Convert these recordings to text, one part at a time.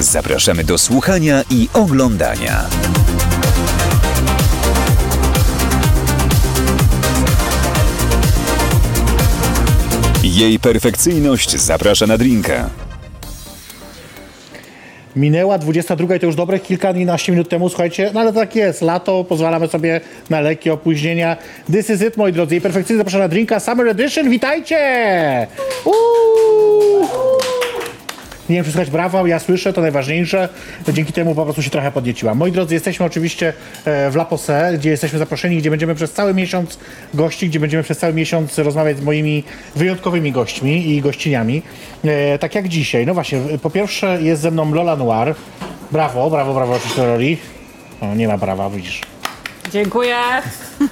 zapraszamy do słuchania i oglądania. Jej perfekcyjność zaprasza na drinka. Minęła 22 i to już dobre kilkanaście minut temu, słuchajcie, no ale tak jest, lato, pozwalamy sobie na lekkie opóźnienia. This is it, moi drodzy, i perfekcyjnie zapraszam na drinka Summer Edition, witajcie! Uuu! Nie wiem, czy słychać brawa, ja słyszę, to najważniejsze. Dzięki temu po prostu się trochę podnieciłam. Moi drodzy, jesteśmy oczywiście e, w La Posse, gdzie jesteśmy zaproszeni, gdzie będziemy przez cały miesiąc gości, gdzie będziemy przez cały miesiąc rozmawiać z moimi wyjątkowymi gośćmi i gościniami. E, tak jak dzisiaj. No właśnie, po pierwsze jest ze mną Lola Noir. Brawo, brawo, brawo, oczywiście Loli. O, nie ma brawa, widzisz. Dziękuję.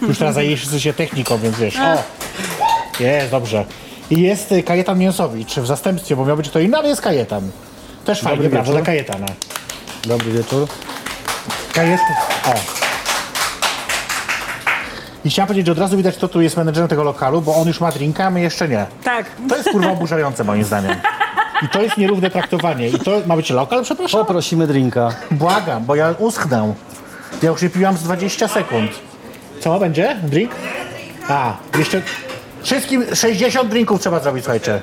Już teraz zajęliście się techniką, więc wiesz. O! Jest, dobrze. I jest y, Kajetan Mięsowicz w zastępstwie, bo miał być kto inny, ale jest Kajetan. Też fajnie, Dobry brawo wieczór. dla Kajetana. Dobry wieczór. Kajetan, o. I chciałem powiedzieć, że od razu widać, kto tu jest menedżerem tego lokalu, bo on już ma drinka, a my jeszcze nie. Tak. To jest kurwa oburzające moim zdaniem. I to jest nierówne traktowanie. I to ma być lokal, przepraszam? Poprosimy drinka. Błagam, bo ja uschnę. Ja już nie piłam z 20 sekund. Co będzie? Drink? A, jeszcze wszystkim 60 drinków trzeba zrobić, słuchajcie.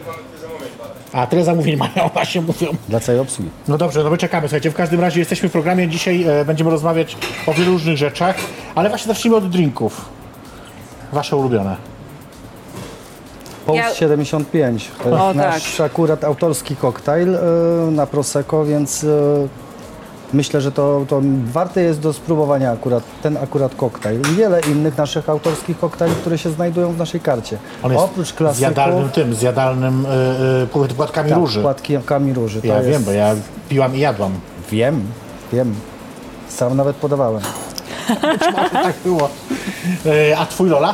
A tyle zamówień mają, właśnie mówią. Dla całej obsługi. No dobrze, no my czekamy, słuchajcie. W każdym razie jesteśmy w programie. Dzisiaj e, będziemy rozmawiać o wielu różnych rzeczach, ale właśnie zacznijmy od drinków. Wasze ulubione. Post Ja- 75. To jest O, nasz akurat autorski koktajl e, na Prosecco, więc e, myślę, że to, to warte jest do spróbowania akurat ten akurat koktajl. I wiele innych naszych autorskich koktajli, które się znajdują w naszej karcie. On jest Oprócz z klasyków, jadalnym tym, z jadalnym y, y, płatkami tak, róży. płatkami róży. To Ja jest, wiem, bo ja piłam i jadłam. Wiem, wiem. Sam nawet podawałem. tak było. Y, a twój Lola?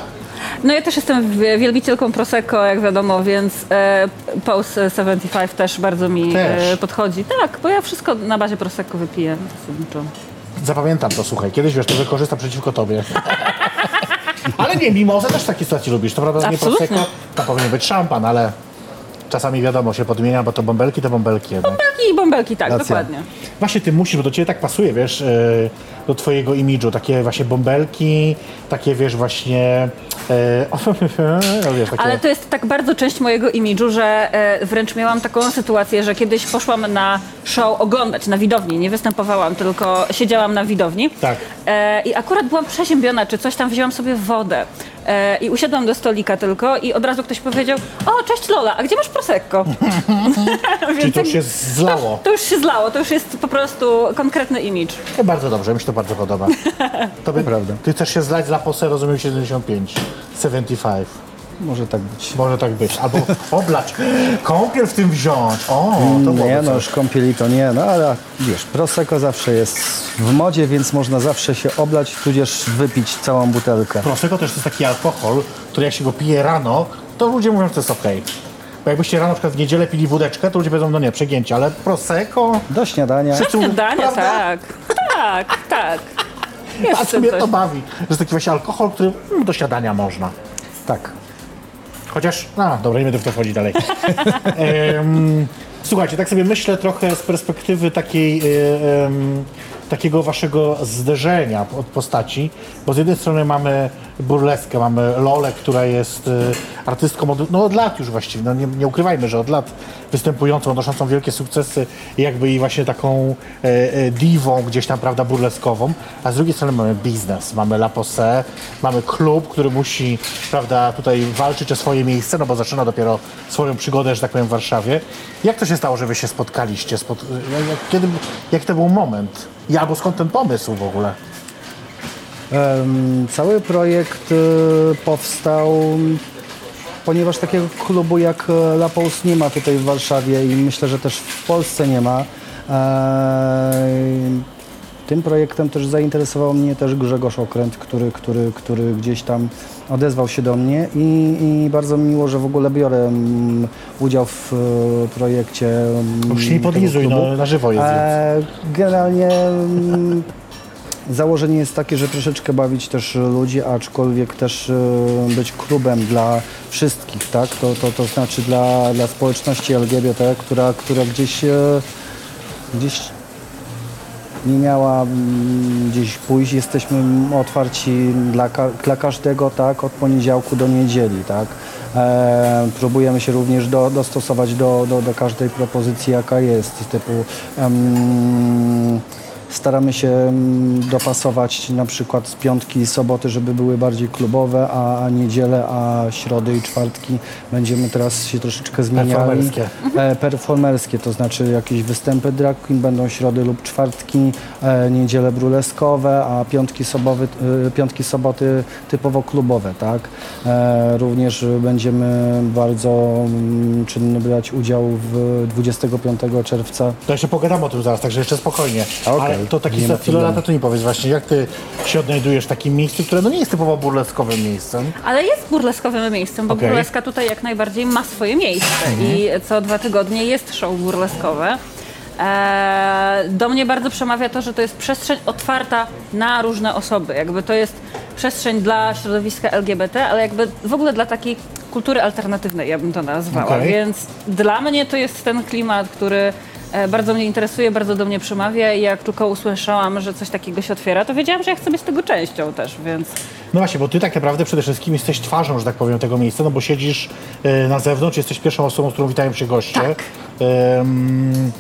No ja też jestem wielbicielką Prosecco, jak wiadomo, więc e, Pulse 75 też bardzo mi Też. e, podchodzi. Tak, bo ja wszystko na bazie Prosecco wypiję zasadniczo. Zapamiętam to, słuchaj. Kiedyś wiesz, to wykorzystam przeciwko tobie. ale nie, mimozę też w takiej sytuacji lubisz. To prawda, nie prosecco, to powinien być szampan, ale czasami wiadomo, się podmienia, bo to bąbelki, to bąbelki jednak. I bąbelki, tak, Racja. dokładnie. Właśnie ty musisz, bo do ciebie tak pasuje, wiesz, yy, do twojego imidżu. Takie właśnie bąbelki, takie wiesz, właśnie... Yy, wiesz, takie... Ale to jest tak bardzo część mojego imidżu, że e, wręcz miałam taką sytuację, że kiedyś poszłam na show oglądać na widowni. Nie występowałam, tylko siedziałam na widowni. Tak. E, I akurat byłam przeziębiona, czy coś tam wzięłam sobie wodę. E, I usiadłam do stolika tylko i od razu ktoś powiedział, o, cześć Lola, a gdzie masz Prosecco? Czyli to już się zlało. To już się zlało, to już jest po prostu konkretny imidż. To bardzo dobrze, mi się to bardzo podoba. To by, prawda. Ty chcesz się zlać dla Pose, rozumiem, 75. 75. Może tak być. Może tak być. Albo oblać. Kąpiel w tym wziąć. O, to byłoby Nie, no już kąpieli to nie, no ale wiesz, Prosecco zawsze jest w modzie, więc można zawsze się oblać, tudzież wypić całą butelkę. Prosecco też to jest taki alkohol, który jak się go pije rano, to ludzie mówią, że to jest okej. Bo jakbyście rano na przykład w niedzielę pili wódeczkę, to ludzie powiedzą, no nie, przegięcie, ale Prosecco... Do śniadania. Wszyscy mówią, Dania, prawda? tak. Tak, tak. Jest A tym mnie coś. to bawi, że jest taki właśnie alkohol, który mm, do siadania można. Tak. Chociaż, no dobra, nie będę w to wchodzić dalej. Em, słuchajcie, tak sobie myślę trochę z perspektywy takiej, e, em, takiego waszego zderzenia od postaci, bo z jednej strony mamy burleskę, mamy Lolę, która jest e, artystką od, no od lat już właściwie, no nie, nie ukrywajmy, że od lat występującą, odnoszącą wielkie sukcesy jakby i właśnie taką e, e, diwą gdzieś tam, prawda, burleskową, a z drugiej strony mamy biznes, mamy La Posse, mamy klub, który musi, prawda, tutaj walczyć o swoje miejsce, no bo zaczyna dopiero swoją przygodę, że tak powiem, w Warszawie. Jak to się stało, że wy się spotkaliście? Spot... jak- Kiedy, jaki to był moment? I albo skąd ten pomysł w ogóle? Cały projekt y, powstał, ponieważ takiego klubu jak e, La nie ma tutaj w Warszawie i myślę, że też w Polsce nie ma. Eee, tym projektem też zainteresował mnie też Grzegorz Okręt, który, który, który gdzieś tam odezwał się do mnie i, i bardzo mi miło, że w ogóle biorę mm, udział w e, projekcie. mm, Już nie podlizuj, no, na żywo jest. więc. E, generalnie mm, założenie jest takie, że troszeczkę bawić też ludzi, aczkolwiek też e, być klubem dla wszystkich, tak? To, to, to znaczy dla, dla społeczności LGBT, która, która gdzieś, e, gdzieś nie miała mm, gdzieś pójść. Jesteśmy otwarci dla, dla każdego, tak, od poniedziałku do niedzieli, tak. E, próbujemy się również do, dostosować do, do, do każdej propozycji, jaka jest, typu em, staramy się em, dopasować na przykład z piątki i soboty, żeby były bardziej klubowe, a, niedzielę, a środy i czwartki będziemy teraz się troszeczkę zmieniali. Performerskie. E, performerskie, to znaczy jakieś występy drag queen będą środy lub czwartki, e, niedziele bruleskowe, a piątki, sobowy, e, piątki soboty typowo klubowe, tak? E, również będziemy bardzo mm, czynny brać udział w 25 czerwca. To jeszcze pogadamy o tym zaraz, także jeszcze spokojnie. Okej, Ale to taki nie ma Filola, problemu. to ty mi powiedz właśnie, jak ty się odnajdujesz w takim miejscu, które no nie jest typowo burleskowym miejscem. Ale jest burleskowym miejscem, bo Okej. burleska tutaj jak najbardziej ma swoje miejsce i co dwa tygodnie jest show burleskowe. Eee, do mnie bardzo przemawia to, że to jest przestrzeń otwarta na różne osoby. Jakby to jest przestrzeń dla środowiska LGBT, ale jakby w ogóle dla takiej kultury alternatywnej, ja bym to nazwała. Okej. Więc dla mnie to jest ten klimat, który bardzo mnie interesuje, bardzo do mnie przemawia i jak tylko usłyszałam, że coś takiego się otwiera, to wiedziałam, że ja chcę być tego częścią też, więc... No właśnie, bo ty tak naprawdę przede wszystkim jesteś twarzą, że tak powiem, tego miejsca, no bo siedzisz e, na zewnątrz, jesteś pierwszą osobą, z którą witają się goście. Tak. Em,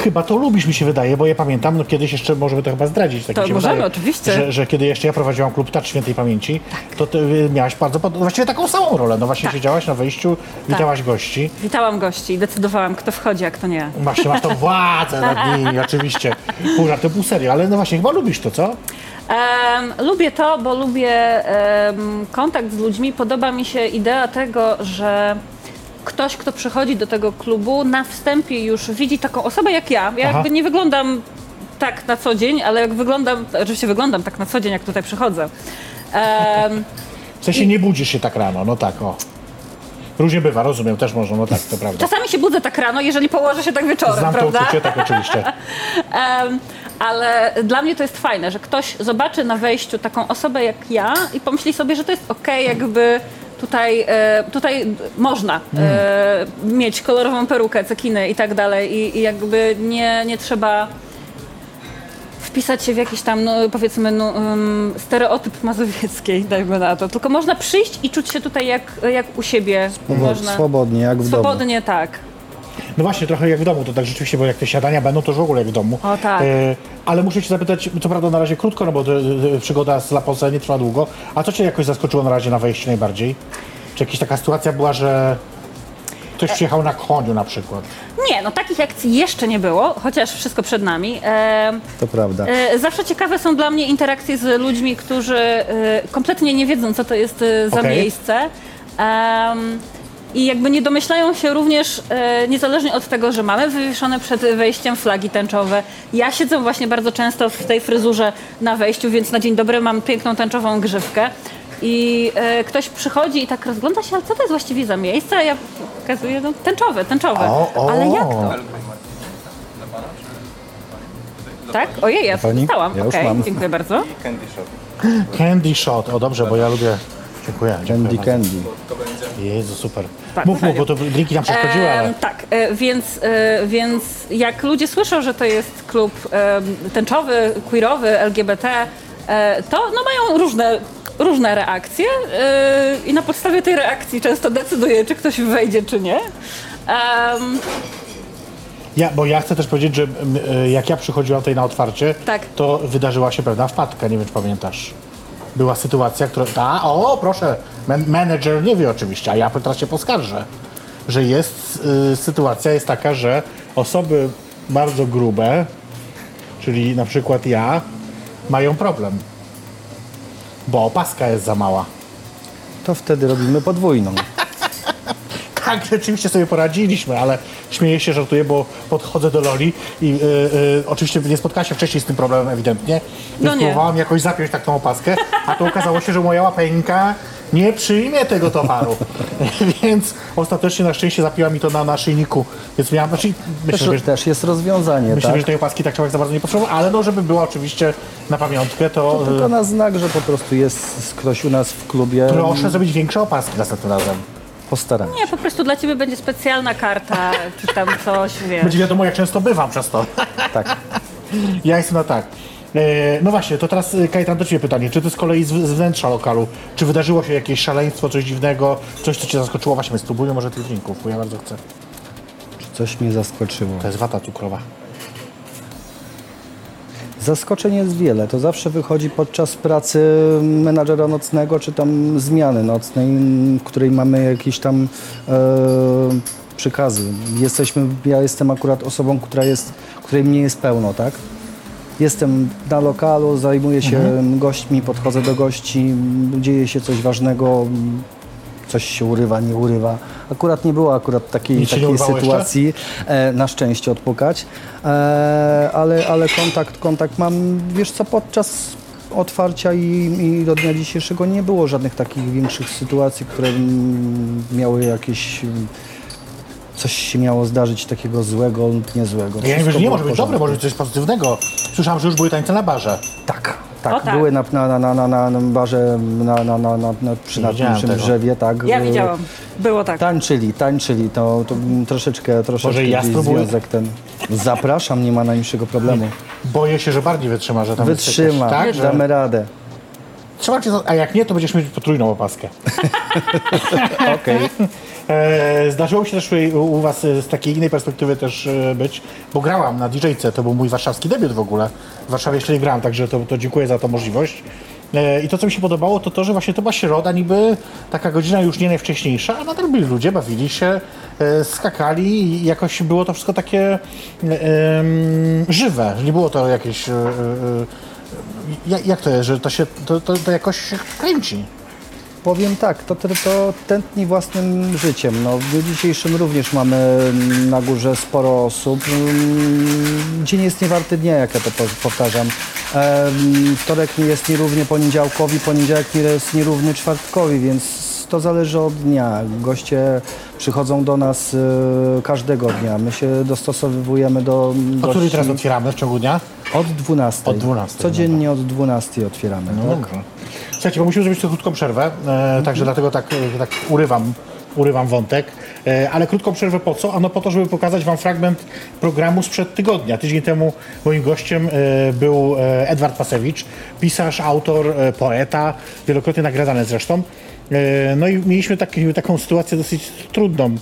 chyba to lubisz, mi się wydaje, bo ja pamiętam, no kiedyś jeszcze możemy to chyba zdradzić. Tak To mi się możemy, wydaje, oczywiście. Że, że kiedy jeszcze ja prowadziłam klub Tacz Świętej Pamięci, to ty y, miałaś bardzo, właściwie taką samą rolę. No właśnie Tak. siedziałaś na wyjściu, witałaś gości. Witałam gości i decydowałam, kto wchodzi, a kto nie. Właśnie masz tą władzę nad nimi, oczywiście. Pół żartu, pół serio, ale no właśnie, chyba lubisz to, co? Em, lubię to, bo lubię em, kontakt z ludźmi. Podoba mi się idea tego, że ktoś, kto przychodzi do tego klubu, na wstępie już widzi taką osobę jak ja. Ja Aha. jakby nie wyglądam tak na co dzień, ale jak wyglądam, oczywiście wyglądam tak na co dzień, jak tutaj przychodzę. Em, W sensie nie budzisz się tak rano, no tak, o. Różnie bywa, rozumiem, też można, no tak, to prawda. czasami się budzę tak rano, jeżeli położę się tak wieczorem, Znam to prawda? uczucie, tak oczywiście. Em, ale dla mnie to jest fajne, że ktoś zobaczy na wejściu taką osobę jak ja i pomyśli sobie, że to jest okej, jakby tutaj, e, tutaj można e, mieć kolorową perukę, cekinę i tak dalej i, i jakby nie, nie trzeba wpisać się w jakiś tam, no, powiedzmy, no, um, stereotyp mazowieckiej, dajmy na to. Tylko można przyjść i czuć się tutaj jak, jak u siebie. Można. Swobodnie, jak w domu. Swobodnie, tak. No właśnie, trochę jak w domu, to tak rzeczywiście, bo jak te siadania będą, to już w ogóle jak w domu. O, tak. E, ale muszę cię zapytać, co prawda na razie krótko, no bo to, e, przygoda z La Poza nie trwa długo, a co cię jakoś zaskoczyło na razie na wejściu najbardziej? Czy jakaś taka sytuacja była, że ktoś przyjechał na koniu na przykład? Nie, no takich akcji jeszcze nie było, chociaż wszystko przed nami. Em, To prawda. E, Zawsze ciekawe są dla mnie interakcje z ludźmi, którzy e, kompletnie nie wiedzą, co to jest e, za Okej. miejsce. Em, I jakby nie domyślają się również, e, niezależnie od tego, że mamy wywieszone przed wejściem flagi tęczowe. Ja siedzę właśnie bardzo często w tej fryzurze na wejściu, więc na dzień dobry mam piękną tęczową grzywkę. I e, ktoś przychodzi i tak rozgląda się, ale co to jest właściwie za miejsce? A ja pokazuję, no tęczowe, tęczowe. O, o. Ale jak to? Tak? Ojej, ja Pani? dostałam. Ja już Okej, mam. dziękuję bardzo. Candy shot, o dobrze, bo ja lubię... Dziękuję, dziękuję Candy bardzo. Candy. Jezu, super. Tak, mów, mów, fajnie. bo to drinki nam przeszkodziły, ale... Tak, e, więc, e, więc jak ludzie słyszą, że to jest klub tęczowy, queerowy, LGBT, e, to no, mają różne, różne reakcje i na podstawie tej reakcji często decyduje, czy ktoś wejdzie, czy nie. Ja, bo ja chcę też powiedzieć, że jak ja przychodziłam tutaj na otwarcie, Tak. to wydarzyła się pewna wpadka, nie wiem czy pamiętasz. Była sytuacja, która... A, o, proszę, man, manager nie wie oczywiście, a ja teraz się poskarżę, że jest, y, sytuacja jest taka, że osoby bardzo grube, czyli na przykład ja, mają problem, bo opaska jest za mała. To wtedy robimy podwójną. Tak, rzeczywiście sobie poradziliśmy, ale śmieję się, żartuję, bo podchodzę do Loli i y, y, oczywiście nie spotkała się wcześniej z tym problemem ewidentnie, więc No nie. próbowałam jakoś zapiąć tak tą opaskę, a to okazało się, że moja łapeńka nie przyjmie tego towaru. Więc ostatecznie na szczęście zapiła mi to na naszyjniku. Więc miałam, znaczy, myślę, Też, że, też jest rozwiązanie, myślę, tak? że tej opaski tak człowiek za bardzo nie potrzebował, ale no, żeby była oczywiście na pamiątkę, to, To tylko y, na znak, że po prostu jest ktoś u nas w klubie. proszę zrobić większe opaski następnym razem. Postaramy się. Nie, po prostu dla ciebie będzie specjalna karta, czy tam coś, wiesz. Będzie wiadomo, jak często bywam przez to. Tak. Ja jestem na tak. E, No właśnie, to teraz e, Kajetan do Ciebie pytanie. Czy Ty z kolei z, z wnętrza lokalu, czy wydarzyło się jakieś szaleństwo, coś dziwnego, coś, co Cię zaskoczyło? Właśnie, my spróbujmy może tych drinków, bo ja bardzo chcę. Coś mnie zaskoczyło. To jest wata cukrowa. Zaskoczeń jest wiele. To zawsze wychodzi podczas pracy menadżera nocnego, czy tam zmiany nocnej, w której mamy jakieś tam e, przykazy. Jesteśmy, ja jestem akurat osobą, która jest, której mnie jest pełno, tak? Jestem na lokalu, zajmuję się gośćmi, podchodzę do gości, dzieje się coś ważnego, coś się urywa, nie urywa. Akurat nie było akurat takiej, takiej sytuacji, e, na szczęście odpukać, e, ale, ale kontakt, kontakt mam, wiesz co, podczas otwarcia i, i do dnia dzisiejszego nie było żadnych takich większych sytuacji, które miały jakieś... Coś się miało zdarzyć takiego złego lub niezłego. Ja nie wiem, że nie może być dobre, może być coś pozytywnego. Słyszałam, że już były tańce na barze. Tak, O tak. tak. Były na, na, na, na, na, na barze na, na, na, na, na, przy widziałem naszym tego. drzewie, tak. Ja e, widziałam. Było tak. Tańczyli, tańczyli, to, to troszeczkę, troszeczkę ja gdzieś spróbuję? związek ten. Zapraszam, nie ma najmniejszego problemu. Boję się, że bardziej wytrzyma, że tam Wytrzyma, jest jakaś- tak, że... damy radę. Trzeba cię, a jak nie, to będziesz mieć potrójną opaskę. Okej. E, zdarzyło mi się też u, u Was e, z takiej innej perspektywy też e, być, bo grałam na DJ-ce, to był mój warszawski debiut w ogóle. W Warszawie jeszcze nie grałem, także to, to dziękuję za tą możliwość. E, I to, co mi się podobało, to to, że właśnie to była środa, niby taka godzina już nie najwcześniejsza, a nadal byli ludzie, bawili się, e, skakali i jakoś było to wszystko takie e, em, żywe, że nie było to jakieś... E, e, jak, to jest, że to się, to, to, to jakoś kręci? Powiem tak, to, to, to tętni własnym życiem. No, w dniu dzisiejszym również mamy na górze sporo osób. Mm, Dzień jest niewarty dnia, jak ja to po- powtarzam. Wtorek nie jest nierówny poniedziałkowi, poniedziałek nie jest nierówny czwartkowi, więc to zależy od dnia. Goście przychodzą do nas e, każdego dnia. My się dostosowujemy do O gości. której teraz otwieramy w ciągu dnia? Od 12. Od 12, Codziennie od 12 otwieramy. No tak? Słuchajcie, bo musimy zrobić tu krótką przerwę, e, także dlatego tak, e, tak urywam, urywam wątek. E, ale krótką przerwę po co? Ano po to, żeby pokazać Wam fragment programu sprzed tygodnia. Tydzień temu moim gościem e, był e, Edward Pasewicz, pisarz, autor, e, poeta, wielokrotnie nagradzany zresztą. E, no i mieliśmy taką sytuację dosyć trudną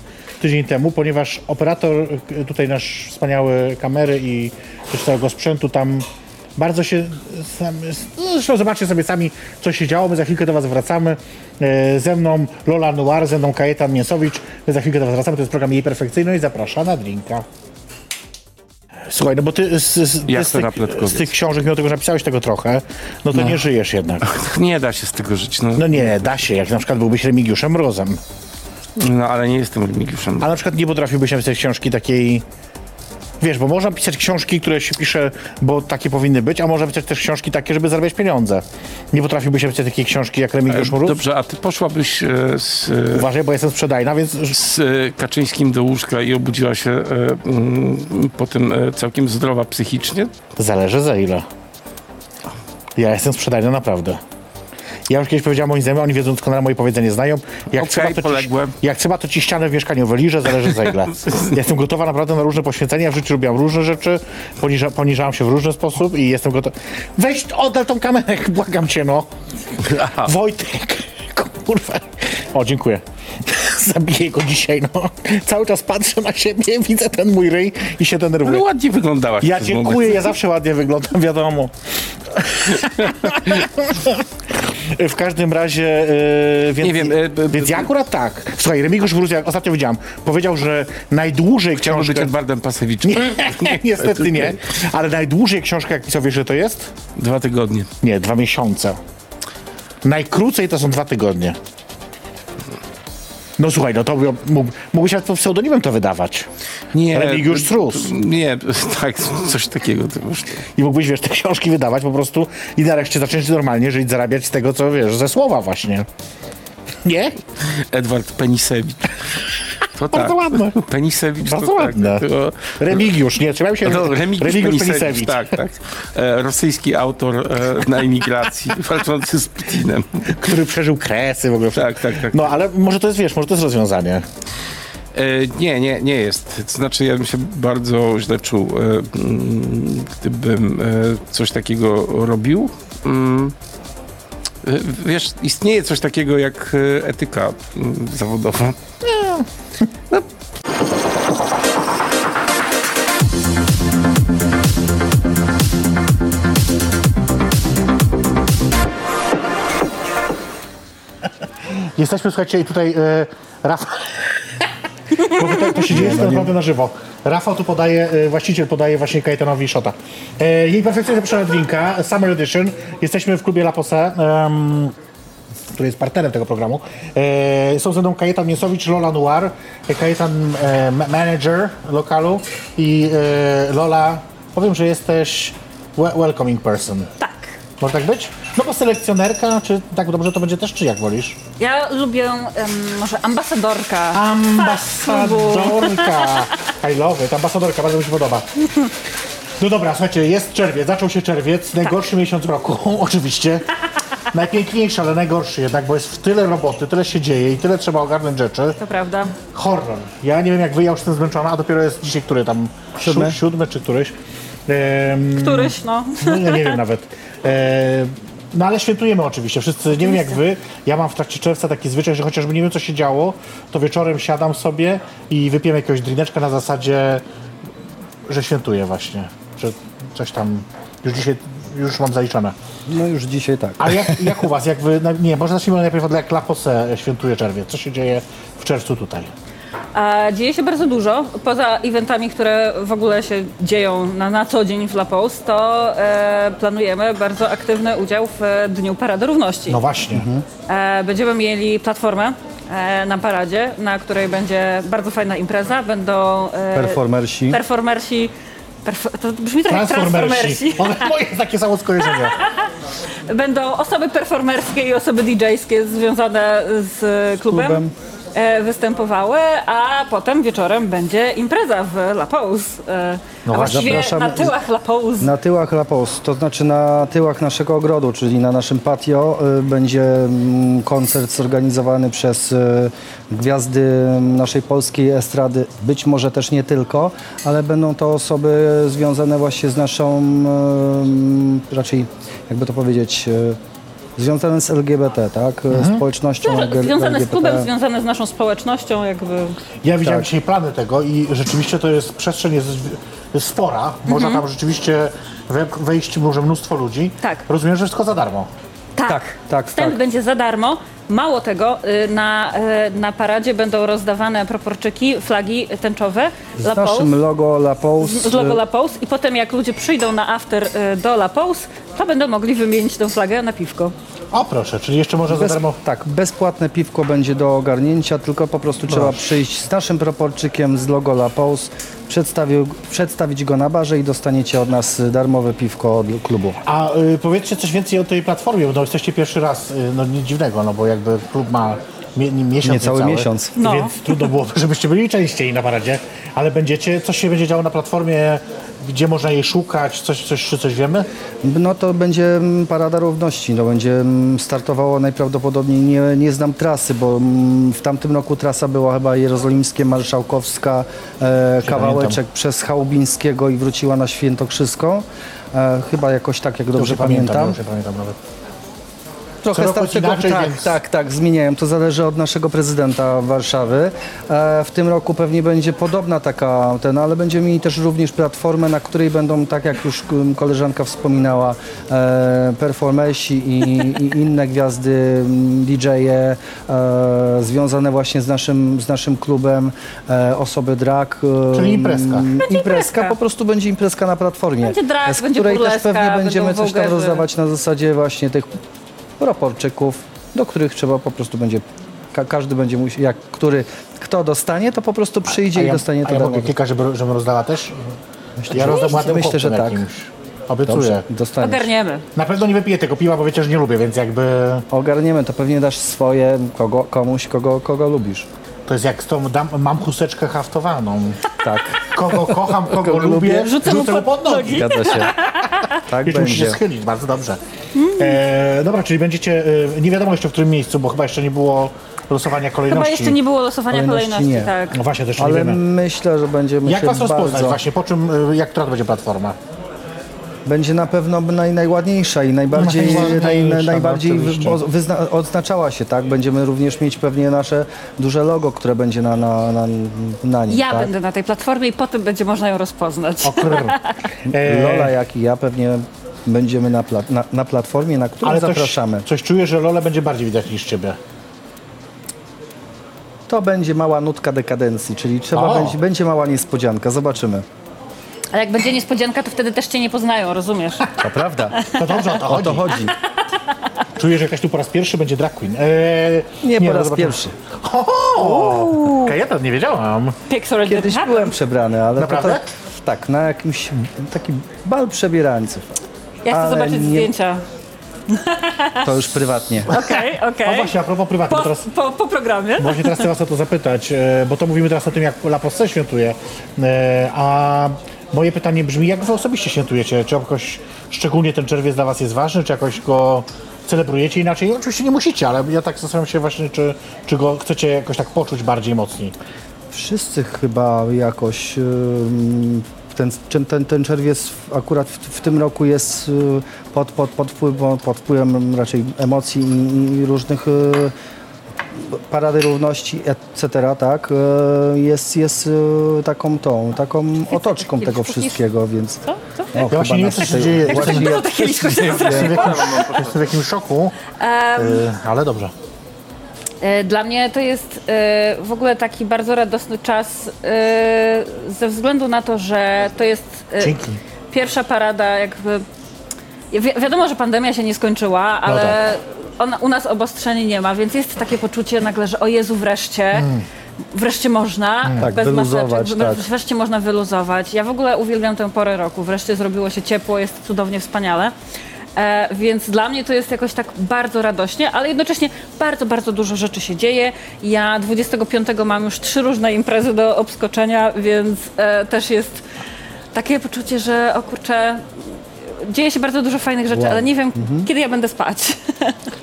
tydzień temu, ponieważ operator, e, tutaj nasz wspaniały kamery i całego sprzętu tam bardzo się. Sam, no zresztą zobaczcie sobie sami, co się działo. My za chwilkę do Was wracamy. E, Ze mną Lola Noir, ze mną Kajetan Mięsowicz. My za chwilkę do Was wracamy. To jest program Jej Perfekcyjność. Zaprasza na drinka. Słuchaj, no bo ty z, z, ty z, tych, z tych książek, mimo tego, że napisałeś tego trochę, no to nie żyjesz jednak. Nie da się z tego żyć, no, No nie, da się, jak na przykład byłbyś Remigiuszem Mrozem. no ale nie jestem Remigiuszem. A na przykład nie potrafiłbyś napisać książki takiej... Wiesz, bo można pisać książki, które się pisze, bo takie powinny być, a można pisać też książki takie, żeby zarabiać pieniądze. Nie potrafiłbyś napisać takiej książki jak Remigiusz Mróz? Dobrze, a ty poszłabyś e, z, e, Uważaj, bo jestem sprzedajna, więc z e, Kaczyńskim do łóżka i obudziła się e, mm, potem e, całkiem zdrowa psychicznie? zależy za ile. Ja jestem sprzedajna naprawdę. Ja już kiedyś powiedziałem moim znajomym, oni wiedzą doskonale moje powiedzenie znają. Jak, Okej, trzeba, to ci, poległem. jak trzeba, to ci ścianę w mieszkaniu wyliżę, zależy za ile. Ja jestem gotowa naprawdę na różne poświęcenia. W życiu robiłam różne rzeczy, poniża, poniżałam się w różny sposób i jestem gotowa. Weź, oddal tą kamerę, błagam cię, no. Wojtek, kurwa. O, dziękuję. Zabiję go dzisiaj, no. Cały czas patrzę na siebie, widzę ten mój ryj i się denerwuję. No ładnie wyglądałaś. Ja przez dziękuję, moment. ja zawsze ładnie wyglądam, wiadomo. W każdym razie, e, więc, Nie wiem, e, b- więc ja akurat tak. Słuchaj, Remigiusz Mróz, jak ostatnio widziałam, powiedział, że najdłużej Chciałbym być książkę... Edwardem Pasewiczem. Nie, niestety nie. Ale najdłużej książkę, jak pisał, wiesz, że to jest? Dwa tygodnie. Nie, dwa miesiące. Najkrócej to są dwa tygodnie. No słuchaj, no to mógł- mógłbyś nawet pod pseudonimem to wydawać. Nie. Remigiusz Strus. Nie, tak, coś takiego. To już, I mógłbyś, wiesz, te książki wydawać po prostu i nareszcie zacząć normalnie żyć, zarabiać z tego, co wiesz, ze słowa właśnie. Nie? Edward Penisewicz. To Bardzo tak. ładne. Penisewicz Bardzo to ładne. tak. To, Remigiusz, nie? Trzeba się... no, Remigiusz, Remigiusz Penisewicz. Penisewicz. Tak, tak. E, rosyjski autor e, na emigracji, walczący z Putinem. Który przeżył kresy w ogóle. Tak, tak, tak. No, ale może to jest, wiesz, może to jest rozwiązanie. E, nie, nie, nie jest. To znaczy, ja bym się bardzo źle czuł, e, mm, gdybym e, coś takiego robił. E, Wiesz, istnieje coś takiego jak e, etyka mm, zawodowa. Jesteśmy, słuchajcie, i tutaj e, Rafał... Bo tutaj to się dzieje to naprawdę na żywo. Rafał tu podaje, e, właściciel podaje właśnie Kajetanowi Szota. E, jej perfekcyjnie zapraszana drinka, Summer Edition. Jesteśmy w klubie La Pose, em, który jest partnerem tego programu. E, są ze mną Kajetan Mięsowicz, Lola Noir, Kajetan e, ma- manager lokalu i e, Lola, powiem, że jesteś we- welcoming person. Tak. Może tak być? No bo selekcjonerka, czy tak dobrze to będzie też, czy jak wolisz? Ja lubię em, może ambasadorka. Ambasadorka. I love it. Ambasadorka, bardzo mi się podoba. No dobra, słuchajcie, jest czerwiec, zaczął się czerwiec, najgorszy miesiąc roku, oczywiście. Najpiękniejszy, ale najgorszy jednak, bo jest w tyle roboty, tyle się dzieje i tyle trzeba ogarnąć rzeczy. To prawda. Horror. Ja nie wiem jak wy, ja już jestem zmęczona, a dopiero jest dzisiaj który tam? Siódmy. Siódmy czy któryś. Ehm, Któryś, no. no, ja nie wiem nawet. E, no ale świętujemy oczywiście. Wszyscy, nie wiem jak wy, ja mam w trakcie czerwca taki zwyczaj, że chociażby nie wiem co się działo, to wieczorem siadam sobie i wypijemy jakiegoś drineczka na zasadzie, że świętuję właśnie. Że coś tam już dzisiaj, już mam zaliczone. No już dzisiaj tak. A jak, jak u was, jak wy, nie, może zacznijmy najpierw od jak La Pose świętuje czerwiec. Co się dzieje w czerwcu tutaj? A dzieje się bardzo dużo. Poza eventami, które w ogóle się dzieją na, na co dzień w La Pose, to e, planujemy bardzo aktywny udział w e, Dniu Parady Równości. No właśnie. E, będziemy mieli platformę e, na paradzie, na której będzie bardzo fajna impreza. Będą e, Performersi. performersi perf- to brzmi trochę jak Transformersi. transformersi. One, moje takie samo skojarzenie. Będą osoby performerskie i osoby DJ-skie związane z klubem. klubem. E, Występowały, a potem wieczorem będzie impreza w La Pause. e, No a właśnie, właściwie na tyłach La Pause. Na tyłach La Pos, to znaczy na tyłach naszego ogrodu, czyli na naszym patio y, będzie mm, koncert zorganizowany przez y, gwiazdy naszej polskiej estrady, być może też nie tylko, ale będą to osoby związane właśnie z naszą, y, raczej jakby to powiedzieć, y, związane z LGBT, tak? Społecznością Związa- Związane z LGBT. klubem, związane z naszą społecznością, jakby. Ja widziałem Tak. dzisiaj plany tego i rzeczywiście to jest przestrzeń jest, jest spora. Można tam rzeczywiście we, wejść może mnóstwo ludzi. Tak. Rozumiem, że wszystko za darmo. Tak, Tak, tak, Wstęp tak. będzie za darmo. Mało tego, y, na, y, na paradzie będą rozdawane proporczyki, flagi tęczowe Z La Pause. naszym logo La Pos. z logo La Pause i potem jak ludzie przyjdą na after y, do La Pause, to będą mogli wymienić tę flagę na piwko. O proszę, czyli jeszcze może za Bez, darmo. tak, bezpłatne piwko będzie do ogarnięcia, tylko po prostu trzeba przyjść z naszym proporczykiem z logo La Pause, przedstawił, przedstawić go na barze i dostaniecie od nas darmowe piwko od klubu. A y, powiedzcie coś więcej o tej platformie, bo no, jesteście pierwszy raz, y, no nic dziwnego, no bo jakby klub ma mie, nie, miesiąc Niecały niecały, miesiąc. No. Więc trudno było, żebyście byli częściej na paradzie, ale będziecie, coś się będzie działo na platformie, gdzie można jej szukać, coś, coś, czy coś wiemy? No to będzie mm, Parada Równości, no będzie mm, startowało najprawdopodobniej, nie, nie znam trasy, bo mm, w tamtym roku trasa była chyba Jerozolimskie, Marszałkowska, e, kawałeczek przez Chałubińskiego i wróciła na Świętokrzyską. E, chyba jakoś tak, jak dobrze, pamiętam. Dobrze pamiętam nawet. Trochę Co roku starszego, inaczej, tak, więc- tak, tak, zmieniają. To zależy od naszego prezydenta Warszawy. E, w tym roku pewnie będzie podobna taka, ten, ale będziemy mieli też również platformę, na której będą, tak jak już koleżanka wspominała, e, performersi i, i inne gwiazdy, DJ-e e, związane właśnie z naszym, z naszym klubem, e, osoby drag. e, Czyli imprezka. Będzie Imprezka, po prostu będzie imprezka na platformie. Będzie drag, z będzie której też pewnie będziemy coś tam rozdawać na zasadzie właśnie tych proporczyków, do których trzeba po prostu będzie Ka każdy będzie musiał, jak który, kto dostanie, to po prostu przyjdzie a i ja, dostanie a to ja mogę kilka, żeby, żebym rozdała też? Myślę, ja że- rozdam ładnym myślę, że tak. jakimś. Obiecuję. Dobrze, dostaniesz. Ogarniemy. Na pewno nie wypiję tego piwa, bo wiecie, że nie lubię, więc jakby Ogarniemy, to pewnie dasz swoje kogo, komuś, kogo, kogo lubisz. To jest jak z tą dam, mam chusteczkę haftowaną. Tak, Kogo kocham, kogo Kogo lubię, lubię, rzucę mu pod nogi. zgadza się. Tak Jeszcze musi się będzie. schylić, bardzo dobrze. E, dobra, czyli będziecie, e, nie wiadomo jeszcze w którym miejscu, bo chyba jeszcze nie było losowania Chyba kolejności. jeszcze nie było losowania Kolejności kolejności, nie. tak. No właśnie, też nie Ale wiemy. myślę, że będziemy Jak się was rozpoznać bardzo... właśnie, po czym, e, jak która to będzie platforma? Będzie na pewno naj, najładniejsza i najbardziej, Najładniejsza, naj, no, najbardziej oczywiście. wyzna, odznaczała się, tak? Będziemy również mieć pewnie nasze duże logo, które będzie na, na, na, na nim, Ja tak? będę na tej platformie i potem będzie można ją rozpoznać. O krr. E, Lola, jak i ja pewnie będziemy na, pla, na, na platformie, na którą coś, zapraszamy. coś czuję, że Lola będzie bardziej widać niż ciebie. To będzie mała nutka dekadencji, czyli trzeba O. będzie, będzie mała niespodzianka, zobaczymy. Ale jak będzie niespodzianka, to wtedy też cię nie poznają, rozumiesz? To prawda, To dobrze o to o chodzi. to chodzi. Czuję, że jakaś tu po raz pierwszy będzie drag queen. E, Nie, po no raz zobaczymy. pierwszy. O, ja to nie wiedziałam. Kiedyś byłem przebrany, ale Naprawdę? tak, tak, na jakimś taki bal przebierańców. Ja chcę ale zobaczyć nie- zdjęcia. To już prywatnie. Okej, okej. A właśnie, a propos prywatnie, Po, teraz... po, po programie. Właśnie teraz chcę was o to zapytać, e, bo to mówimy teraz o tym, jak La Poste świętuje. E, A moje pytanie brzmi, jak wy osobiście świętujecie? Czy jakoś szczególnie ten czerwiec dla was jest ważny, czy jakoś go celebrujecie inaczej? Oczywiście nie musicie, ale ja tak zastanawiam się właśnie, czy, czy go chcecie jakoś tak poczuć bardziej mocniej. Wszyscy chyba jakoś ym, ten, ten, ten, czerwiec akurat w, w tym roku jest y, pod, pod, pod, wpływem, pod wpływem raczej emocji i, i różnych y, parady równości, etc., tak, y, jest, jest taką tą, taką otoczką tego wszystkiego, więc... Co? Co? O, Ja właśnie chyba nie wiem, co się dzieje. właśnie Jestem, w jakimś, szoku, ale dobrze. E, Dla mnie to jest e, w ogóle taki bardzo radosny czas e, ze względu na to, że to jest Dzięki. pierwsza parada jakby... Wi wiadomo, że pandemia się nie skończyła, ale tak. ona, u nas obostrzeń nie ma, więc jest takie poczucie nagle, że o Jezu, wreszcie, wreszcie można, Tak, bez wyluzować, maseczek, tak. wreszcie można wyluzować. Ja w ogóle uwielbiam tę porę roku, wreszcie zrobiło się ciepło, jest cudownie, wspaniale. E, więc dla mnie to jest jakoś tak bardzo radośnie, ale jednocześnie bardzo, bardzo dużo rzeczy się dzieje. Ja 25 mam już trzy różne imprezy do obskoczenia, więc e, też jest takie poczucie, że o kurczę, dzieje się bardzo dużo fajnych rzeczy, Wow. ale nie wiem, kiedy ja będę spać.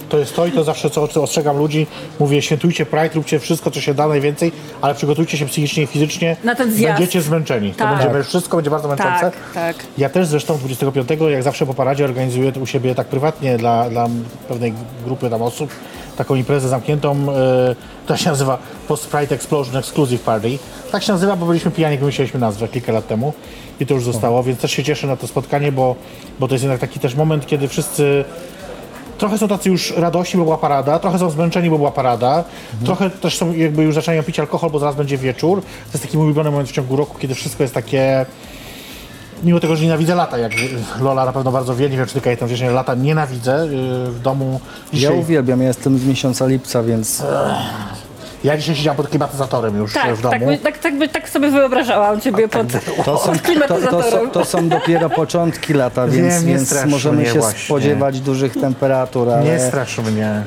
To jest to i to zawsze, co co ostrzegam ludzi. Mówię, świętujcie Pride, róbcie wszystko, co się da najwięcej, ale przygotujcie się psychicznie i fizycznie. Na ten zjazd. Będziecie zmęczeni. To Tak. będziemy, wszystko będzie bardzo męczące. tak, tak. Ja też zresztą 25, jak zawsze po paradzie organizuję u siebie tak prywatnie dla, dla pewnej grupy tam osób taką imprezę zamkniętą, e, która się nazywa Post Pride Explosion Exclusive Party. Tak się nazywa, bo byliśmy pijani, jak wymyśliliśmy nazwę kilka lat temu i to już zostało, więc też się cieszę na to spotkanie, bo, bo to jest jednak taki też moment, kiedy wszyscy Trochę są tacy już radośni, bo była parada, trochę są zmęczeni, bo była parada, trochę też są jakby już zaczynają pić alkohol, bo zaraz będzie wieczór. To jest taki mój ulubiony moment w ciągu roku, kiedy wszystko jest takie... Mimo tego, że nienawidzę lata, jak Lola na pewno bardzo wie, nie wiem czy tylko ja tam wcześniej lata nienawidzę yy, w domu. Ja Dzisiaj, uwielbiam, ja jestem z miesiąca lipca, więc ja dzisiaj siedziałam pod klimatyzatorem już Tak, w domu. tak, tak, tak, tak sobie wyobrażałam ciebie pod, to są, pod to, to, klimatyzatorem. są, to są dopiero początki lata, więc, nie więc możemy się właśnie. spodziewać dużych temperatur, Nie ale, strasz mnie.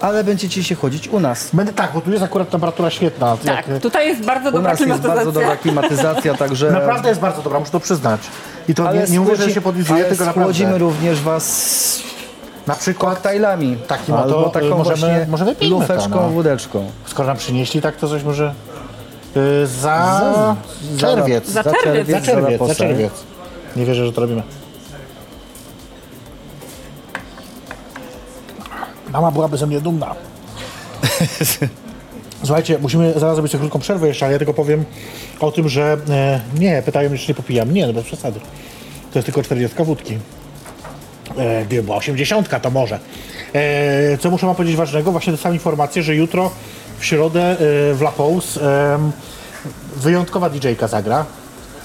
Ale będziecie się chodzić u nas. Będę tak, bo tu jest akurat temperatura świetna. Tak, Jak, tutaj jest bardzo U dobra nas jest klimatyzacja. bardzo dobra klimatyzacja, także... naprawdę jest bardzo dobra, muszę to przyznać. I to ale nie, nie mówię, że schłodzi- się podlizuję, ale tylko schłodzimy naprawdę. również was Na przykład koktajlami. Takim oto, albo y, taką możemy- właśnie może wypijmy to, lufeczką, no. wódeczką. Skoro nam przynieśli, tak to coś może y, za, czerwiec. Za Za czerwiec. Za czerwiec, czerwiec, za laposy. czerwiec. Nie wierzę, że to robimy. Mama byłaby ze mnie dumna. Słuchajcie, musimy zaraz zrobić sobie krótką przerwę jeszcze, ale ja tylko powiem o tym, że e, nie, pytają mnie, czy nie popijam. Nie, no bez przesady. To jest tylko 40 wódki. E, gdyby była 80, to może. E, co muszę wam powiedzieć ważnego? Właśnie dostałem informację, że jutro w środę e, w La em, wyjątkowa DJ-ka zagra,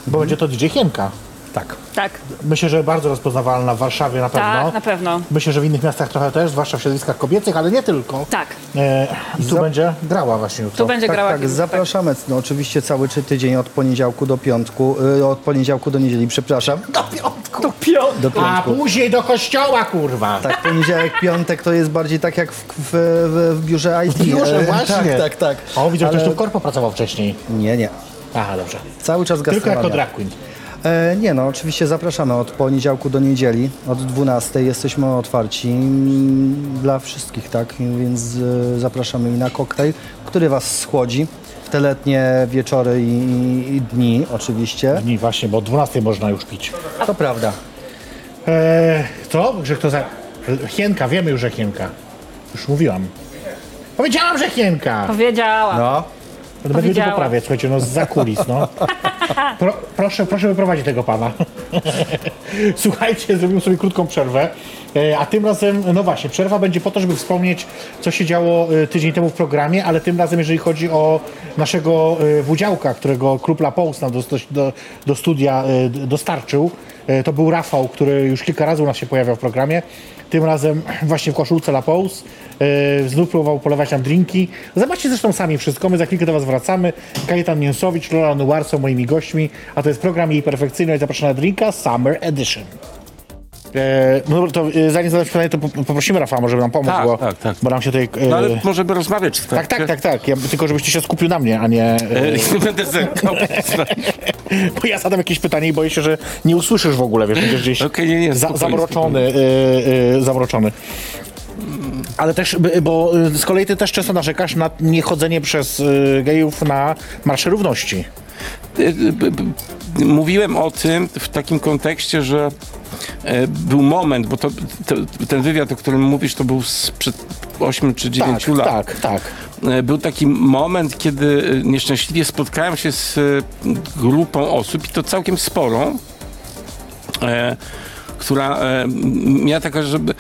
bo będzie to DJ Hienka. Tak. Tak, Myślę, że bardzo rozpoznawalna w Warszawie na pewno. tak, na pewno. Myślę, że w innych miastach trochę też, zwłaszcza w środowiskach kobiecych, ale nie tylko. Tak. E, I tu Za- będzie grała właśnie jutro. Tu będzie Tak, grała. tak, zapraszamy. No, oczywiście cały czy tydzień od poniedziałku do piątku, y, od poniedziałku do niedzieli, przepraszam. Do piątku. To piąt. Do A piątku. później do kościoła, kurwa. Tak, poniedziałek, piątek to jest bardziej tak jak w, w, w, w biurze IT. W biurze, E, właśnie. Tak, tak, tak. O, widzę, że Ale- ktoś tu w korpo pracował wcześniej. Nie, nie. Aha, dobrze. Cały czas Tylko gastronomia. jako drag queen. E, nie no, oczywiście zapraszamy od poniedziałku do niedzieli, od 12 jesteśmy otwarci mm, dla wszystkich, tak? Więc e, zapraszamy i na koktajl, który Was schłodzi w te letnie wieczory i, i dni oczywiście. Dni właśnie, bo o 12 można już pić. To prawda. Eee, co? Że kto za... Hienka, wiemy już, że Hienka. Już mówiłam. Powiedziałam, że Hienka! Powiedziała. No, Będę powiedziała. poprawiać, słuchajcie, no za kulis, no. Pro, proszę, proszę wyprowadzić tego pana. Słuchajcie, zrobimy sobie krótką przerwę. E, A tym razem, no właśnie, przerwa będzie po to, żeby wspomnieć, co się działo e, tydzień temu w programie, ale tym razem, jeżeli chodzi o naszego e, wudziałka, którego klub La Pous nam do, do, do studia dostarczył, to był Rafał, który już kilka razy u nas się pojawiał w programie. Tym razem właśnie w koszulce La Pous. E, znów próbował polewać nam drinki. Zobaczcie zresztą sami wszystko. My za chwilkę do Was wracamy. Kajetan Mięsowicz, Lola Nuar są moimi gośćmi, a to jest program jej perfekcyjność zapraszana na drinka Summer Edition. E, no to e, zanim zadać pytanie, to po- poprosimy Rafała, może by nam pomóc, Tak, bo, tak, tak. bo nam się tutaj... No ale możemy rozmawiać. w tak, tak, trakcie. tak, tak. Ja, tylko żebyście się skupił na mnie, a nie... Nie będę zerkał. bo ja zadam jakieś pytanie i boję się, że nie usłyszysz w ogóle, wiesz, będziesz gdzieś Okej, nie, nie, za, zamroczony. Zamroczony. Ale też, bo e, z kolei ty też często narzekasz na niechodzenie przez e, gejów na Marsze Równości. Y, Mówiłem o tym w takim kontekście, że e, był moment, bo to, to, ten wywiad, o którym mówisz, to był sprzed 8 czy 9 Tak, lat. tak, tak. E, Był taki moment, kiedy e, nieszczęśliwie spotkałem się z grupą osób, i to całkiem sporą, która e, miała taka, żeby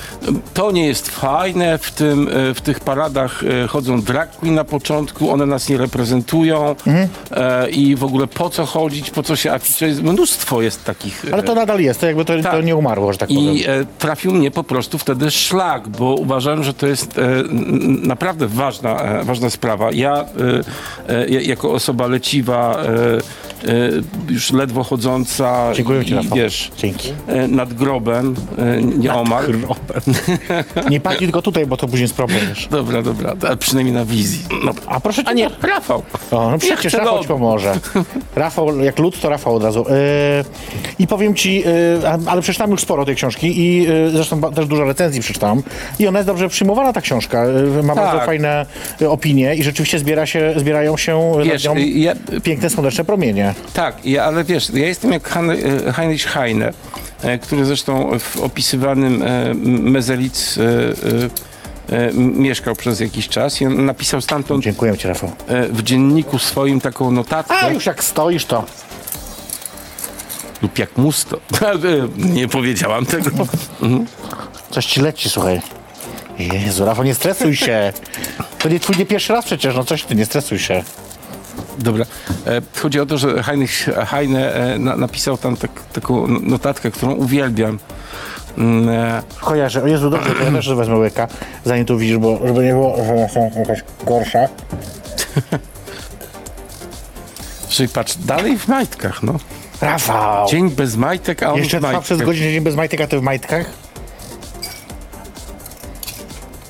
to nie jest fajne, w, tym, e, w tych paradach e, chodzą drag queen na początku, one nas nie reprezentują e, i w ogóle po co chodzić, po co się afiszować, mnóstwo jest takich. Ale to nadal jest, to jakby to, to Tak. nie umarło, że tak powiem. i trafił mnie po prostu wtedy szlak, bo uważałem, że to jest naprawdę ważna, ważna sprawa. Ja ja- jako osoba leciwa, już ledwo chodząca Dziękuję ci, i Rafał. wiesz, Dzięki. e, nad grobem, e, nieomal. Nie padnij tylko tutaj, bo to później jest problem. Wiesz. Dobra, dobra, a przynajmniej na wizji. No, A proszę cię, a nie, Rafał. O, no przecież Rafał ci pomoże. Rafał, jak lud, to Rafał od razu. Yy, I powiem ci, yy, ale przeczytałem już sporo tej książki i yy, zresztą też dużo recenzji przeczytałem. I ona jest dobrze przyjmowana, ta książka. Ma Tak. bardzo fajne opinie i rzeczywiście zbiera się, zbierają się Wiesz, nad nią ja, piękne, słoneczne promienie. Tak, ja, ale wiesz, ja jestem jak Hein- e, Heinrich Heine, e, który zresztą w opisywanym e, Mezelic mieszkał przez jakiś czas i on napisał stamtąd Dziękuję ci, Rafał. w dzienniku swoim taką notatkę, A, już jak stoisz, to... lub jak musto. Nie powiedziałam tego. Coś ci leci, słuchaj. Jezu, Rafał, nie stresuj się. To nie twój nie pierwszy raz przecież, no coś ty, nie stresuj się. Dobra. E, chodzi o to, że Heinrich Heine e, na, napisał tam tak, taką notatkę, którą uwielbiam. Mm, e, Kojarzę. O Jezu, dobrze, to ja też wezmę łyka, zanim tu widzisz, bo żeby nie było, że są jakaś gorsza. Czyli patrz, dalej w majtkach, no. Rafał! Dzień bez majtek, a on Jeszcze trwa przez godzinę dzień bez majtek, a ty w majtkach?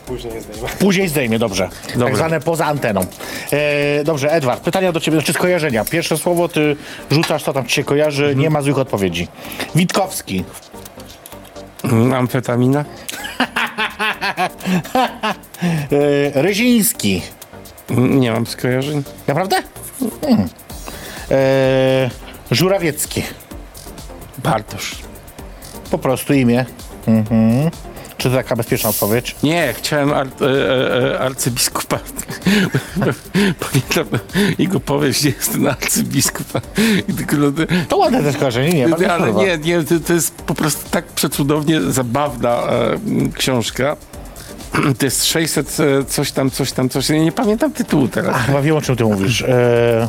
Później zdejmę. Później zdejmie, dobrze. Tak zwane poza anteną. E, dobrze, Edward, pytania do ciebie, znaczy skojarzenia. Pierwsze słowo, ty rzucasz, co tam ci się kojarzy, nie ma złych odpowiedzi. Witkowski. Mm, Amfetamina? E, Ryziński. Mm, Nie mam skojarzeń. Naprawdę? Hmm. E, Żurawiecki. Bartosz. Po prostu imię. Mhm. Czy to taka bezpieczna odpowiedź? Nie, chciałem ar, e, e, arcybiskupa. Pamiętam jego powieść, gdzie jest ten arcybiskup. No, To ładne też skojarzenie, nie? Ale nie, nie to, to jest po prostu tak przecudownie zabawna e, książka. to jest 600 e, coś tam, coś tam, coś. Nie pamiętam tytułu teraz. Chyba wiem, o czym ty mówisz. E,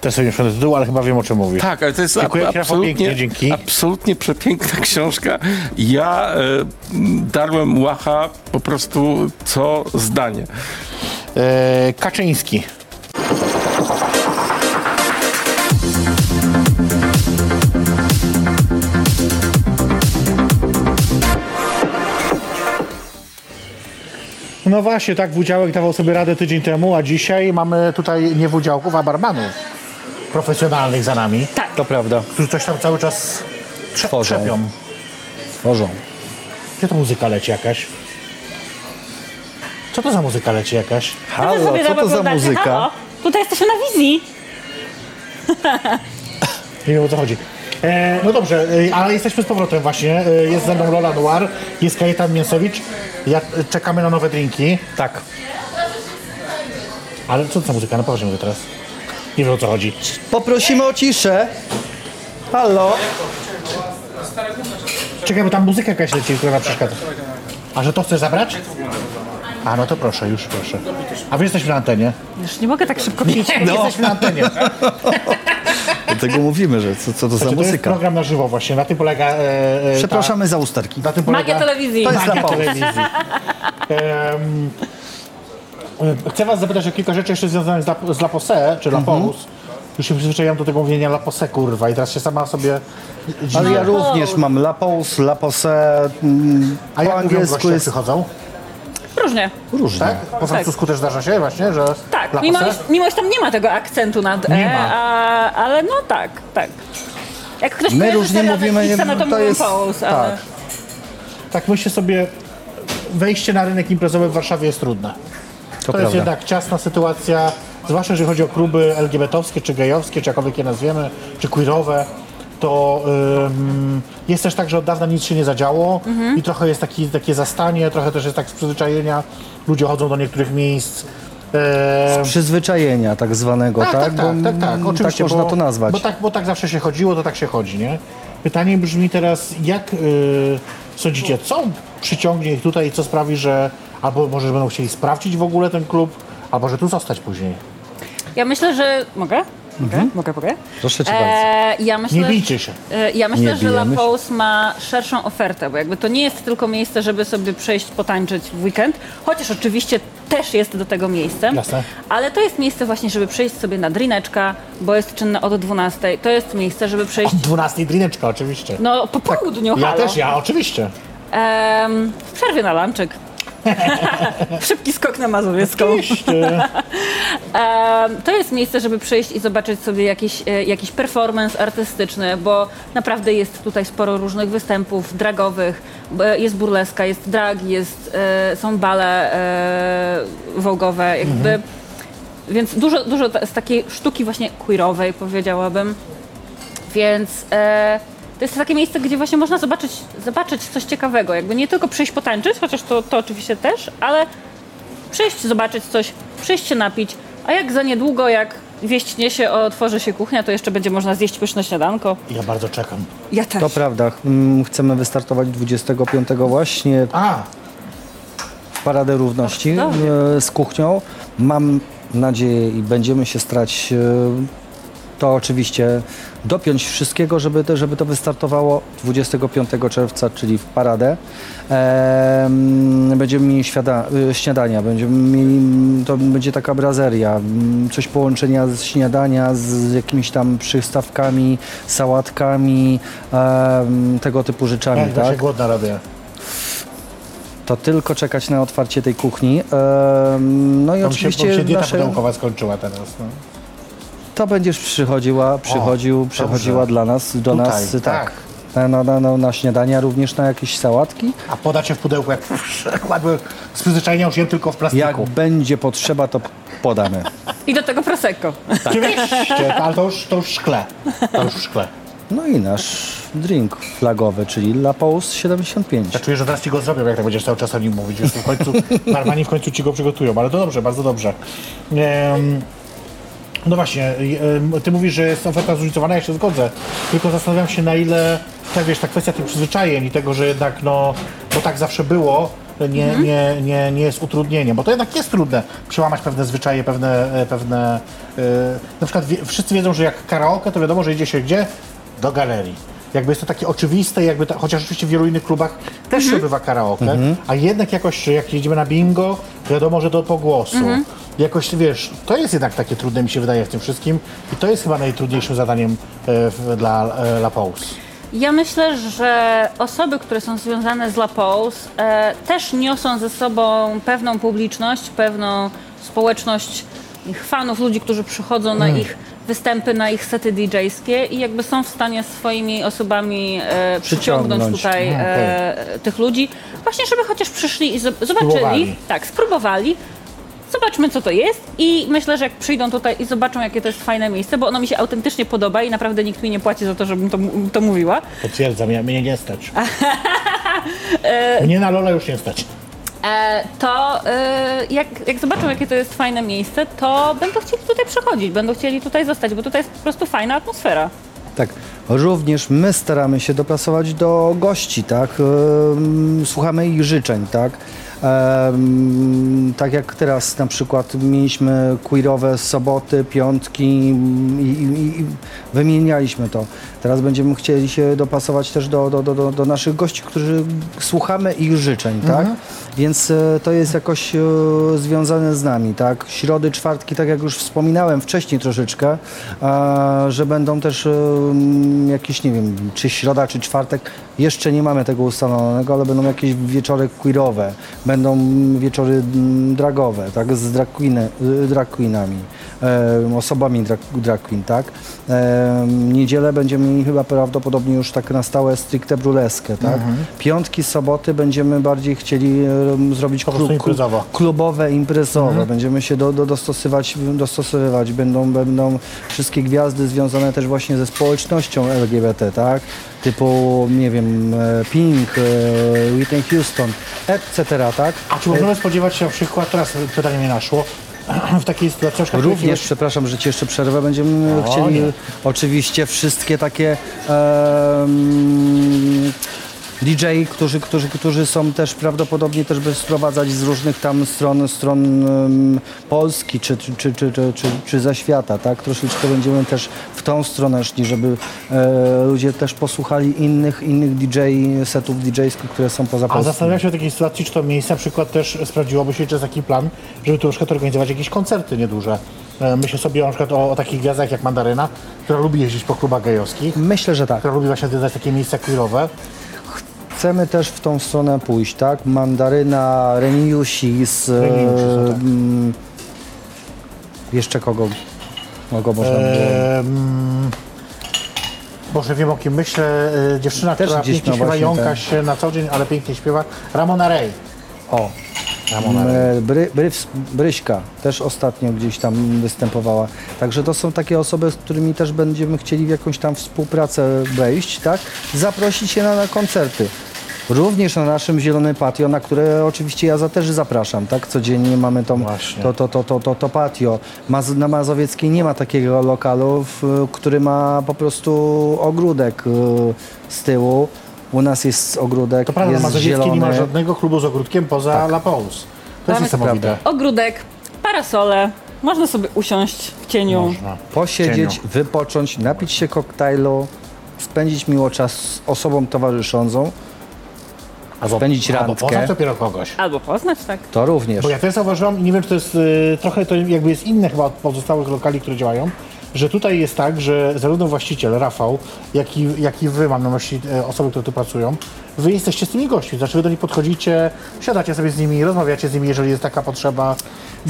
też sobie nie przypomnę tytułu, ale chyba wiem, o czym mówisz. Tak, ale to jest Dziękuję ab- pięknie, absolutnie, dzięki. absolutnie przepiękna książka. Ja e, darłem łacha po prostu co zdanie. E, Kaczyński. No właśnie, tak Wudziałek dawał sobie radę tydzień temu, a dzisiaj mamy tutaj nie Wudziałków, a barmanów profesjonalnych za nami, Tak. To prawda. którzy coś tam cały czas trze- Tworzą. trzepią. Tworzą. Gdzie to muzyka leci jakaś? Co to za muzyka leci jakaś? Halo, sobie co tam to za oglądacie. muzyka? Halo? Tutaj jesteśmy na wizji. Nie wiem o co chodzi. E, no dobrze, e, ale jesteśmy z powrotem właśnie. E, jest ze mną Lola Noir, jest Kajetan Mięsowicz. Ja, e, czekamy na nowe drinki. Tak. Ale co to za muzyka? Na poważnie mówię teraz. Nie wiem o co chodzi. Poprosimy o ciszę. Halo. Czekaj, bo tam muzyka jakaś leci, która nam przeszkadza. A że to chcesz zabrać? A no to proszę, już proszę. A wy jesteśmy na antenie? Już nie mogę tak szybko pić. Nie, jesteśmy na antenie. Dlatego mówimy, że co, co to za Znaczy, to jest muzyka. program na żywo właśnie, na tym polega... E, e, Przepraszamy za usterki. Ta, na tym polega... Magia telewizji. To jest Magia dla telewizji. E, Chcę was zapytać o kilka rzeczy jeszcze związanych z, La, z La Posse, czy La Mhm. Już się przyzwyczaiłem do tego mówienia La Posse, kurwa, i teraz się sama sobie dziwię. Ale ja również mam La Pause, La Posse. mm, A jak Po mówią angielsku goście, jak jest przychodzą? Różnie. różnie. Tak? Po francusku też zdarza się właśnie, że Tak, mimo, iż, mimo iż tam nie ma tego akcentu nad Nie E, ma. a, ale no tak, tak. Jak ktoś My kojarzy różnie serial mówimy, Netflixa, no to to mówią jest- Pose, ale... tak. Tak myślę sobie, wejście na rynek imprezowy w Warszawie jest trudne. To, To jest prawda. jednak ciasna sytuacja, zwłaszcza jeżeli chodzi o kluby LGBT-owskie, czy gejowskie, czy jakkolwiek je nazwiemy, czy queerowe, to ym, jest też tak, że od dawna nic się nie zadziało Mhm. i trochę jest taki, takie zastanie, trochę też jest tak z przyzwyczajenia. Ludzie chodzą do niektórych miejsc. em, Przyzwyczajenia tak zwanego, tak? tak, tak, tak, Bo, tak, tak, mm, oczywiście. można bo, to nazwać. Bo tak, bo tak zawsze się chodziło, to tak się chodzi, nie? Pytanie brzmi teraz, jak y, sądzicie, co przyciągnie ich tutaj i co sprawi, że albo może że będą chcieli sprawdzić w ogóle ten klub, albo że tu zostać później. Ja myślę, że... Mogę? Mogę? Mogę, mogę? Proszę cię bardzo. E, ja myślę, Nie bijcie się. E, Ja myślę, Nie że La bijemy się. Pause ma szerszą ofertę, bo jakby to nie jest tylko miejsce, żeby sobie przejść, potańczyć w weekend, chociaż oczywiście też jest do tego miejscem, Jasne. ale to jest miejsce właśnie, żeby przejść sobie na drineczka, bo jest czynne od 12. To jest miejsce, żeby przejść, Od 12 drineczka oczywiście. no po południu, ja halo. też, ja oczywiście. Em, w przerwie na lunchek. Szybki skok na Mazowiecką. To jest miejsce, żeby przyjść i zobaczyć sobie jakiś, e, jakiś performance artystyczny, bo naprawdę jest tutaj sporo różnych występów dragowych, jest burleska, jest drag, jest, e, są bale e, wołgowe, jakby. Więc dużo, dużo z takiej sztuki właśnie queerowej powiedziałabym. Więc e, to jest takie miejsce, gdzie właśnie można zobaczyć, zobaczyć coś ciekawego. Jakby nie tylko przyjść potańczyć, chociaż to, to oczywiście też, ale przyjść zobaczyć coś, przyjść się napić, a jak za niedługo, jak wieść niesie, otworzy się kuchnia, to jeszcze będzie można zjeść pyszne śniadanko. Ja bardzo czekam. Ja też. To prawda. Mm, Chcemy wystartować 25 właśnie A, w Paradę Równości e, z kuchnią. Mam nadzieję i będziemy się starać e, to oczywiście dopiąć wszystkiego, żeby to, żeby to wystartowało 25 czerwca, czyli w Paradę. Em, będziemy mieli świada, e, śniadania, będziemy mieli, to będzie taka brazeria, mm, coś połączenia z śniadania z jakimiś tam przystawkami, sałatkami, tego typu rzeczami, ja się tak? głodna robię. To tylko czekać na otwarcie tej kuchni. No i To mi się, bo oczywiście się dieta nasze, skończyła teraz. No. To będziesz przychodziła, przychodził, przychodziła dobrze. dla nas, do Tutaj, nas, tak. tak. Na, na, na, na, na śniadania, również na jakieś sałatki. A podacie w pudełku jak ładnie z przyzwyczajenia już jem tylko w plastiku. Jak będzie potrzeba, to podamy. I do tego prosecco. Oczywiście, ale to już, to już w szkle. To już w szkle. No i nasz drink flagowy, czyli La Pause 75. Ja czuję, że teraz ci go zrobią, jak tak będziesz cały czas o nim mówić. Więc w końcu, barmani w końcu ci go przygotują, ale to dobrze, bardzo dobrze. Em, no właśnie, ty mówisz, że jest oferta zróżnicowana, ja się zgodzę. Tylko zastanawiam się, na ile, tak wiesz, ta kwestia tych przyzwyczajeń i tego, że jednak, no, bo tak zawsze było, nie, nie, nie, nie jest utrudnieniem, bo to jednak jest trudne przełamać pewne zwyczaje, pewne, e, pewne e, na przykład wie, wszyscy wiedzą, że jak karaoke, to wiadomo, że idzie się gdzie? Do galerii. Jakby jest to takie oczywiste, jakby ta, chociaż oczywiście w wielu innych klubach też się odbywa karaoke, a jednak jakoś jak jedziemy na bingo, wiadomo, że to po głosu. Jakoś, wiesz, to jest jednak takie trudne, mi się wydaje, w tym wszystkim i to jest chyba najtrudniejszym zadaniem e, w, dla e, La Pause. Ja myślę, że osoby, które są związane z La Pause, e, też niosą ze sobą pewną publiczność, pewną społeczność ich fanów, ludzi, którzy przychodzą na ich występy, na ich sety DJ-skie i jakby są w stanie swoimi osobami e, przyciągnąć Przyciągnąć. tutaj e, tych ludzi, właśnie żeby chociaż przyszli i zob- zobaczyli, Spróbowali. tak, spróbowali, Zobaczmy, co to jest i myślę, że jak przyjdą tutaj i zobaczą, jakie to jest fajne miejsce, bo ono mi się autentycznie podoba i naprawdę nikt mi nie płaci za to, żebym to, to mówiła. Potwierdzam, ja, mnie nie stać. mnie na Lola już nie stać. E, to e, jak, jak zobaczą, jakie to jest fajne miejsce, to będą chcieli tutaj przychodzić, będą chcieli tutaj zostać, bo tutaj jest po prostu fajna atmosfera. Tak. Również my staramy się dopasować do gości, tak? Ym, Słuchamy ich życzeń, tak? Em, tak jak teraz na przykład mieliśmy queerowe soboty, piątki i, i, i wymienialiśmy to. Teraz będziemy chcieli się dopasować też do, do, do, do, naszych gości, którzy słuchamy ich życzeń, tak? Więc e, to jest jakoś e, związane z nami, tak? Środy, czwartki, tak jak już wspominałem wcześniej troszeczkę, a, że będą też e, m, jakieś, nie wiem, czy środa, czy czwartek, jeszcze nie mamy tego ustalonego, ale będą jakieś wieczory queerowe, będą wieczory mm, dragowe, tak? Z drag, queeny, y, drag queenami, e, osobami drag, drag queen, tak? E, niedzielę będziemy chyba prawdopodobnie już tak na stałe stricte bruleskę, tak? Piątki, soboty będziemy bardziej chcieli e, zrobić Po prostu imprezowo. klubowe, imprezowe. Będziemy się do, do, dostosowywać. Będą, będą wszystkie gwiazdy związane też właśnie ze społecznością LGBT, tak? Typu, nie wiem, e, Pink, e, Whitney Houston, etc., tak? A czy możemy spodziewać się na przykład, teraz pytanie mnie naszło, w takiej sytuacji, na przykład Również, jakiegoś- przepraszam, że ci jeszcze przerwę, będziemy O, chcieli nie. oczywiście wszystkie takie em, DJ, którzy, którzy, którzy są też prawdopodobnie też by sprowadzać z różnych tam stron, stron em, Polski czy, czy, czy, czy, czy, czy, czy ze świata, tak? Troszeczkę będziemy też w tą stronę szli, żeby e, ludzie też posłuchali innych, innych DJ setów DJ-skich, które są poza A Polską. zastanawiam się w takiej sytuacji, czy to miejsce na przykład też sprawdziłoby się, czy jest taki plan, żeby na przykład organizować jakieś koncerty nieduże. E, Myślę sobie na przykład o, o takich gwiazdach jak Mandaryna, która lubi jeździć po klubach gejowskich, Myślę, że tak. która lubi właśnie odwiedzać takie miejsca queerowe. Chcemy też w tą stronę pójść, tak? Mandaryna, e, Reniusis, no tak. mm, jeszcze kogo, kogo można było? Boże, wiem o kim myślę. E, Dziewczyna, Też która gdzieś pięknie śpiewa, właśnie jąka ten- się na co dzień, ale pięknie śpiewa. Ramona Ray. O, Ramona e, Bry, Bryws- Bryśka też ostatnio gdzieś tam występowała. Także to są takie osoby, z którymi też będziemy chcieli w jakąś tam współpracę wejść, tak? Zaprosić się na, na koncerty. Również na naszym Zielony Patio, na które oczywiście ja za też zapraszam, tak? Codziennie mamy tą, Właśnie. to, to, to, to, to, to patio. Maz, na Mazowieckiej nie ma takiego lokalu, w, który ma po prostu ogródek y, z tyłu. U nas jest ogródek, To prawda, jest Mazowiecki zielony. nie ma żadnego klubu z ogródkiem poza Tak. La Pause. To jest jest niesamowite. Ogródek, parasole, można sobie usiąść w cieniu. Można. Posiedzieć, Cieniu. wypocząć, napić się koktajlu, spędzić miło czas z osobą towarzyszącą, spędzić albo randkę. poznać dopiero kogoś. Albo poznać, tak. To również. Bo ja też zauważyłam i nie wiem, czy to jest y, trochę to jakby jest inne chyba od pozostałych lokali, które działają, że tutaj jest tak, że zarówno właściciel, Rafał, jak i, jak i wy, mam na myśli e, osoby, które tu pracują, wy jesteście z tymi gośćmi, znaczy wy do nich podchodzicie, siadacie sobie z nimi, rozmawiacie z nimi, jeżeli jest taka potrzeba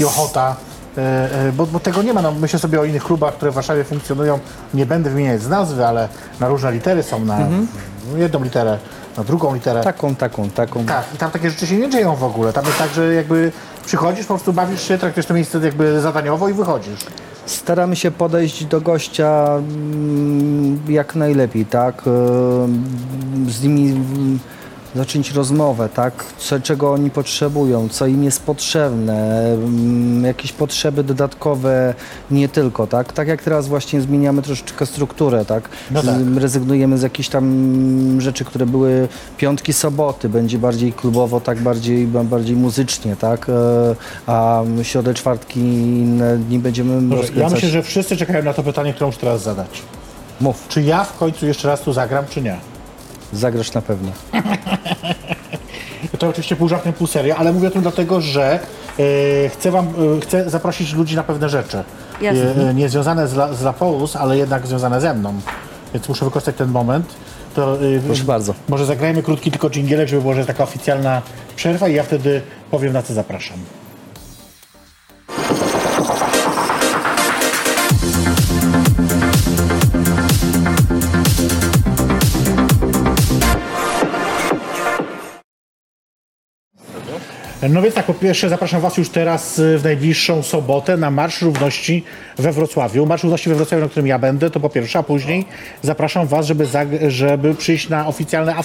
i ochota. E, e, Bo, bo tego nie ma. No, myślę sobie o innych klubach, które w Warszawie funkcjonują. Nie będę wymieniać z nazwy, ale na różne litery są na jedną literę, na drugą literę. Taką, taką, taką. Tak, i tam takie rzeczy się nie dzieją w ogóle. Tam jest tak, że jakby przychodzisz, po prostu bawisz się, traktujesz to miejsce jakby zadaniowo i wychodzisz. Staramy się podejść do gościa mm, jak najlepiej, tak? Z nimi zacząć rozmowę, tak? Co, czego oni potrzebują, co im jest potrzebne, mm, jakieś potrzeby dodatkowe, nie tylko, tak? Tak jak teraz właśnie zmieniamy troszeczkę strukturę, tak? No tak. Z, rezygnujemy z jakichś tam rzeczy, które były piątki, soboty, będzie bardziej klubowo, tak? Bardziej, ba- bardziej muzycznie, tak? E, A środę, czwartki i inne dni będziemy Dobrze, ja rozkręcać. myślę, że wszyscy czekają na to pytanie, które muszę teraz zadać. Mów, Czy ja w końcu jeszcze raz tu zagram, czy nie? Zagrasz na pewno. To oczywiście pół żartem, pół serio, ale mówię o tym dlatego, że e, chcę wam, e, chcę zaprosić ludzi na pewne rzeczy. Jasne. E, nie związane z, La, z ale jednak związane ze mną. Więc muszę wykorzystać ten moment. To, e, Proszę bardzo. Może zagrajmy krótki tylko dżingielek, żeby była że taka oficjalna przerwa i ja wtedy powiem, na co zapraszam. No więc tak, po pierwsze zapraszam Was już teraz y, w najbliższą sobotę na Marsz Równości we Wrocławiu. Marsz Równości we Wrocławiu, na którym ja będę, to po pierwsze, a później zapraszam Was, żeby, żeby przyjść na oficjalne